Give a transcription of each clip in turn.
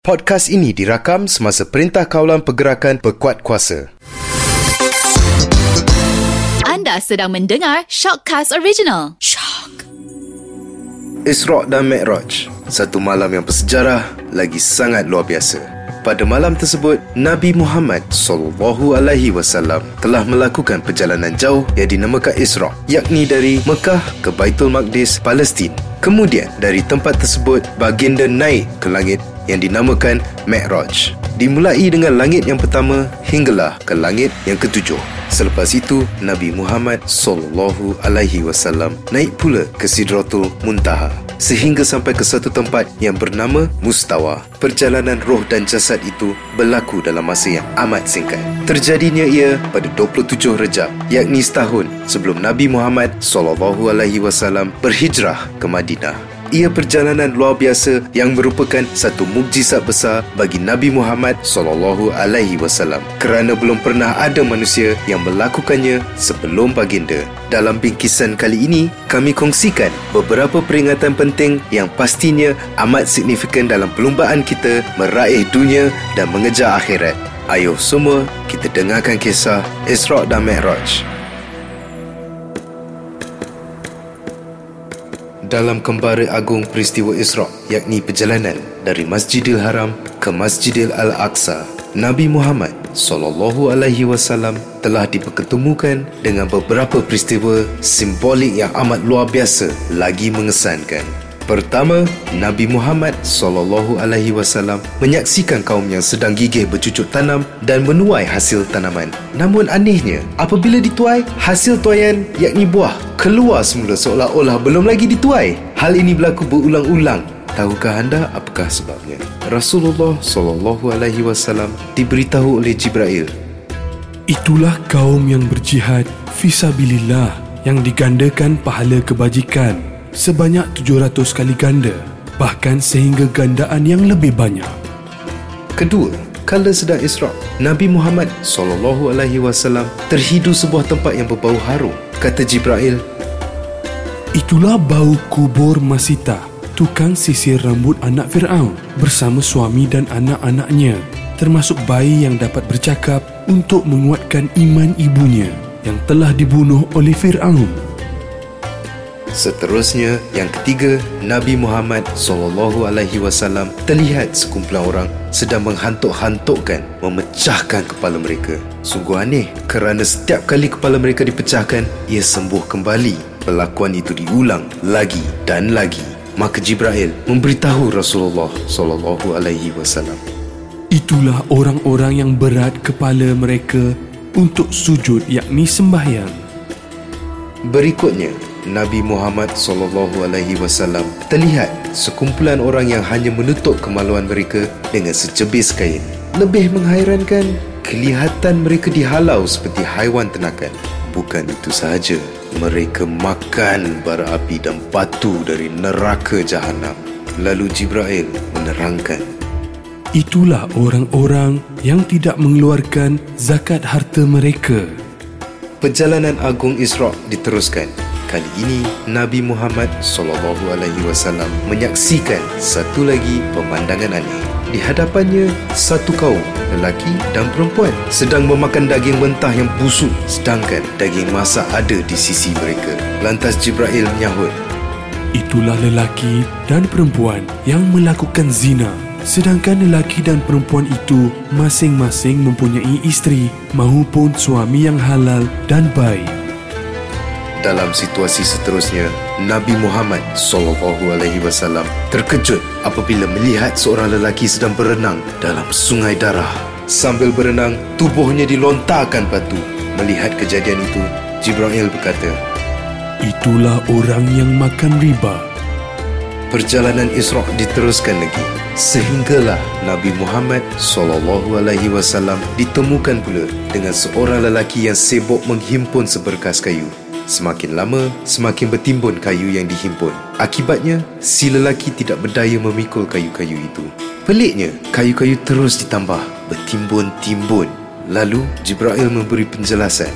Podcast ini dirakam semasa Perintah Kawalan Pergerakan Pekuat Kuasa. Anda sedang mendengar Shockcast Original. Shock. Isra' dan Mi'raj, satu malam yang bersejarah lagi sangat luar biasa. Pada malam tersebut, Nabi Muhammad sallallahu alaihi wasallam telah melakukan perjalanan jauh yang dinamakan Isra', yakni dari Mekah ke Baitul Maqdis, Palestin. Kemudian, dari tempat tersebut, baginda naik ke langit yang dinamakan Mi'raj. Dimulai dengan langit yang pertama hinggalah ke langit yang ketujuh. Selepas itu, Nabi Muhammad sallallahu alaihi wasallam naik pula ke Sidratul Muntaha sehingga sampai ke satu tempat yang bernama Mustawa. Perjalanan roh dan jasad itu berlaku dalam masa yang amat singkat. Terjadinya ia pada 27 Rejab, yakni setahun sebelum Nabi Muhammad sallallahu alaihi wasallam berhijrah ke Madinah. Ia perjalanan luar biasa yang merupakan satu mukjizat besar bagi Nabi Muhammad sallallahu alaihi wasallam kerana belum pernah ada manusia yang melakukannya sebelum baginda. Dalam bingkisan kali ini, kami kongsikan beberapa peringatan penting yang pastinya amat signifikan dalam perlumbaan kita meraih dunia dan mengejar akhirat. Ayuh semua kita dengarkan kisah Isra' dan Mi'raj. Dalam kembara agung peristiwa Isra' yakni perjalanan dari Masjidil Haram ke Masjidil Al-Aqsa. Nabi Muhammad sallallahu alaihi wasallam telah diperketemukan dengan beberapa peristiwa simbolik yang amat luar biasa lagi mengesankan. Pertama, Nabi Muhammad sallallahu alaihi wasallam menyaksikan kaum yang sedang gigih bercucuk tanam dan menuai hasil tanaman. Namun anehnya, apabila dituai, hasil tuaian yakni buah keluar semula seolah-olah belum lagi dituai. Hal ini berlaku berulang-ulang. Tahukah anda apakah sebabnya? Rasulullah sallallahu alaihi wasallam diberitahu oleh Jibril Itulah kaum yang berjihad fisabilillah yang digandakan pahala kebajikan sebanyak 700 kali ganda bahkan sehingga gandaan yang lebih banyak. Kedua, kala sedang Isra, Nabi Muhammad sallallahu alaihi wasallam terhidu sebuah tempat yang berbau harum. Kata Jibril, Itulah bau kubur Masita, tukang sisir rambut anak Firaun bersama suami dan anak-anaknya, termasuk bayi yang dapat bercakap untuk menguatkan iman ibunya yang telah dibunuh oleh Firaun. Seterusnya, yang ketiga, Nabi Muhammad sallallahu alaihi wasallam terlihat sekumpulan orang sedang menghantuk-hantukkan, memecahkan kepala mereka. Sungguh aneh kerana setiap kali kepala mereka dipecahkan, ia sembuh kembali. Perlakuan itu diulang lagi dan lagi. Maka Jibril memberitahu Rasulullah sallallahu alaihi wasallam. Itulah orang-orang yang berat kepala mereka untuk sujud yakni sembahyang. Berikutnya, Nabi Muhammad sallallahu alaihi wasallam terlihat sekumpulan orang yang hanya menutup kemaluan mereka dengan secebis kain. Lebih menghairankan, kelihatan mereka dihalau seperti haiwan ternakan. Bukan itu sahaja, mereka makan bara api dan batu dari neraka jahanam. Lalu Jibril menerangkan, Itulah orang-orang yang tidak mengeluarkan zakat harta mereka. Perjalanan agung Isra' diteruskan. Kali ini Nabi Muhammad sallallahu alaihi wasallam menyaksikan satu lagi pemandangan aneh. Di hadapannya satu kaum lelaki dan perempuan sedang memakan daging mentah yang busuk sedangkan daging masak ada di sisi mereka. Lantas Jibril menyahut, Itulah lelaki dan perempuan yang melakukan zina. Sedangkan lelaki dan perempuan itu masing-masing mempunyai isteri maupun suami yang halal dan baik. Dalam situasi seterusnya, Nabi Muhammad sallallahu alaihi wasallam terkejut apabila melihat seorang lelaki sedang berenang dalam sungai darah. Sambil berenang, tubuhnya dilontarkan batu. Melihat kejadian itu, Jibril berkata, Itulah orang yang makan riba. Perjalanan Isra' diteruskan lagi sehinggalah Nabi Muhammad sallallahu alaihi wasallam ditemukan pula dengan seorang lelaki yang sibuk menghimpun seberkas kayu. Semakin lama, semakin bertimbun kayu yang dihimpun. Akibatnya, si lelaki tidak berdaya memikul kayu-kayu itu. Peliknya, kayu-kayu terus ditambah, bertimbun-timbun. Lalu, Jibril memberi penjelasan.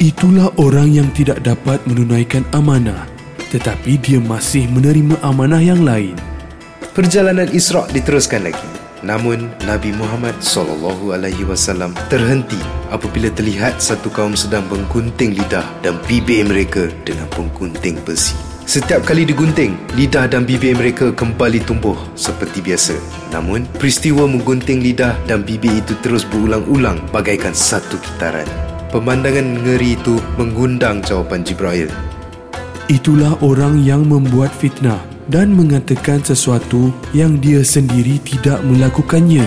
Itulah orang yang tidak dapat menunaikan amanah tetapi dia masih menerima amanah yang lain. Perjalanan Isra' diteruskan lagi. Namun Nabi Muhammad sallallahu alaihi wasallam terhenti apabila terlihat satu kaum sedang menggunting lidah dan bibir mereka dengan penggunting besi. Setiap kali digunting, lidah dan bibir mereka kembali tumbuh seperti biasa. Namun, peristiwa menggunting lidah dan bibir itu terus berulang-ulang bagaikan satu kitaran. Pemandangan mengeri itu mengundang jawapan Jibril. Itulah orang yang membuat fitnah dan mengatakan sesuatu yang dia sendiri tidak melakukannya.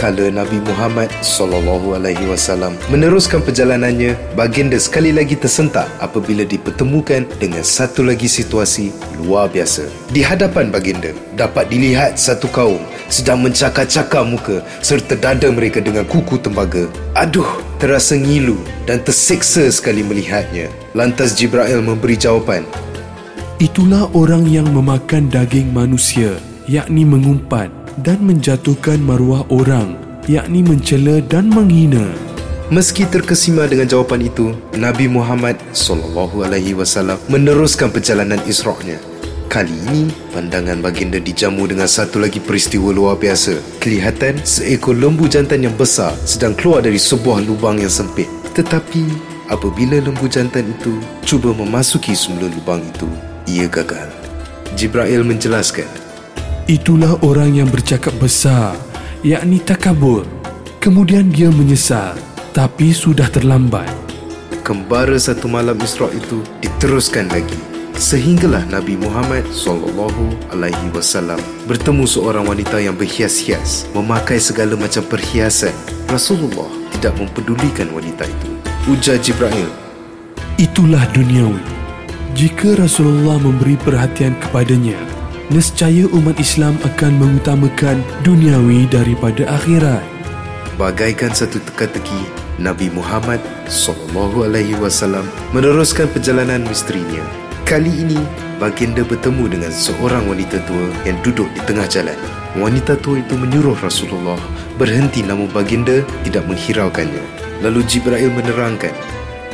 Kala Nabi Muhammad sallallahu alaihi wasallam meneruskan perjalanannya, baginda sekali lagi tersentak apabila dipertemukan dengan satu lagi situasi luar biasa. Di hadapan baginda dapat dilihat satu kaum sedang mencakar-cakar muka serta dada mereka dengan kuku tembaga. Aduh, terasa ngilu dan terseksa sekali melihatnya. Lantas Jibril memberi jawapan, Itulah orang yang memakan daging manusia, yakni mengumpat dan menjatuhkan maruah orang, yakni mencela dan menghina. Meski terkesima dengan jawapan itu, Nabi Muhammad sallallahu alaihi wasallam meneruskan perjalanan Isra'-nya. Kali ini, pandangan baginda dijamu dengan satu lagi peristiwa luar biasa. Kelihatan seekor lembu jantan yang besar sedang keluar dari sebuah lubang yang sempit. Tetapi, apabila lembu jantan itu cuba memasuki semula lubang itu, ia gagal. Jibril menjelaskan, Itulah orang yang bercakap besar, yakni takabur. Kemudian dia menyesal, tapi sudah terlambat. kembara satu malam Isra itu diteruskan lagi sehinggalah Nabi Muhammad sallallahu alaihi wasallam bertemu seorang wanita yang berhias-hias memakai segala macam perhiasan Rasulullah tidak mempedulikan wanita itu ujar Jibril Itulah duniawi. Jika Rasulullah memberi perhatian kepadanya, nescaya umat Islam akan mengutamakan duniawi daripada akhirat. bagaikan satu teka-teki Nabi Muhammad sallallahu alaihi wasallam meneruskan perjalanan misterinya. Kali ini baginda bertemu dengan seorang wanita tua yang duduk di tengah jalan. Wanita tua itu menyuruh Rasulullah berhenti namun baginda tidak menghiraukannya. Lalu Jibril menerangkan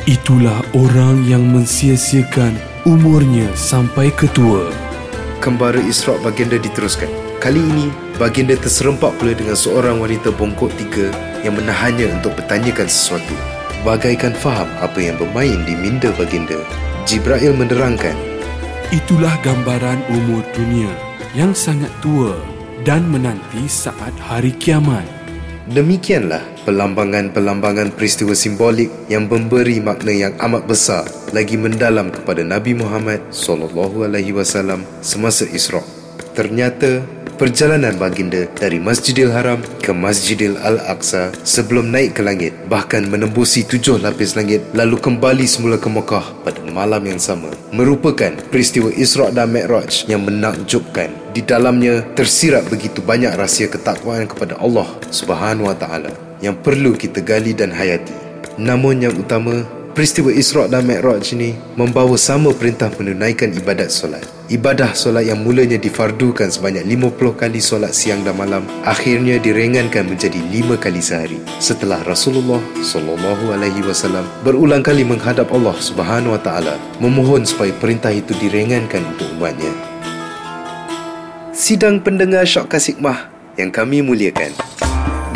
Itulah orang yang mensia-siakan umurnya sampai ketua. Kembara Isra' baginda diteruskan. Kali ini, baginda terserempak pula dengan seorang wanita bongkok tiga yang menahannya untuk bertanyakan sesuatu. Bagaikan faham apa yang bermain di minda baginda, Jibril menerangkan, Itulah gambaran umur dunia yang sangat tua dan menanti saat hari kiamat. Demikianlah pelambangan-pelambangan peristiwa simbolik yang memberi makna yang amat besar lagi mendalam kepada Nabi Muhammad sallallahu alaihi wasallam semasa Isra. Ternyata perjalanan baginda dari Masjidil Haram ke Masjidil Al-Aqsa sebelum naik ke langit bahkan menembusi tujuh lapis langit lalu kembali semula ke Mekah pada malam yang sama merupakan peristiwa Isra' dan Mi'raj yang menakjubkan. Di dalamnya tersirat begitu banyak rahsia ketakwaan kepada Allah Subhanahu wa taala yang perlu kita gali dan hayati. Namun yang utama Peristiwa Isra' dan Mi'raj ini membawa sama perintah menunaikan ibadat solat. Ibadah solat yang mulanya difardukan sebanyak 50 kali solat siang dan malam akhirnya direngankan menjadi 5 kali sehari setelah Rasulullah sallallahu alaihi wasallam berulang kali menghadap Allah Subhanahu wa taala memohon supaya perintah itu direngankan untuk umatnya. Sidang pendengar Syokkas Hikmah yang kami muliakan.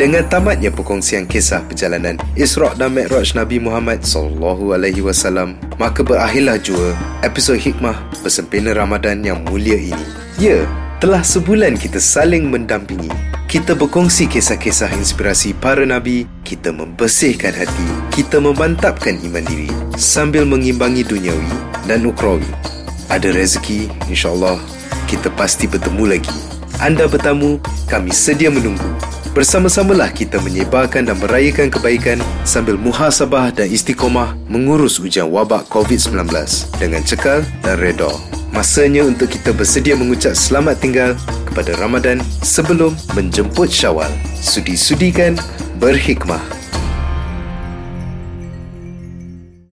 Dengan tamatnya perkongsian kisah perjalanan Isra' dan Mi'raj Nabi Muhammad sallallahu alaihi wasallam, maka berakhirlah jua episod hikmah bersempena Ramadan yang mulia ini. Ya, telah sebulan kita saling mendampingi. Kita berkongsi kisah-kisah inspirasi para nabi, kita membersihkan hati, kita memantapkan iman diri sambil mengimbangi duniawi dan ukrawi. Ada rezeki, insya-Allah kita pasti bertemu lagi. Anda bertamu, kami sedia menunggu. Bersama-samalah kita menyebarkan dan merayakan kebaikan sambil muhasabah dan istiqomah mengurus ujian wabak COVID-19 dengan cekal dan reda. Masanya untuk kita bersedia mengucap selamat tinggal kepada Ramadan sebelum menjemput Syawal. Sudi-sudikan berhikmah.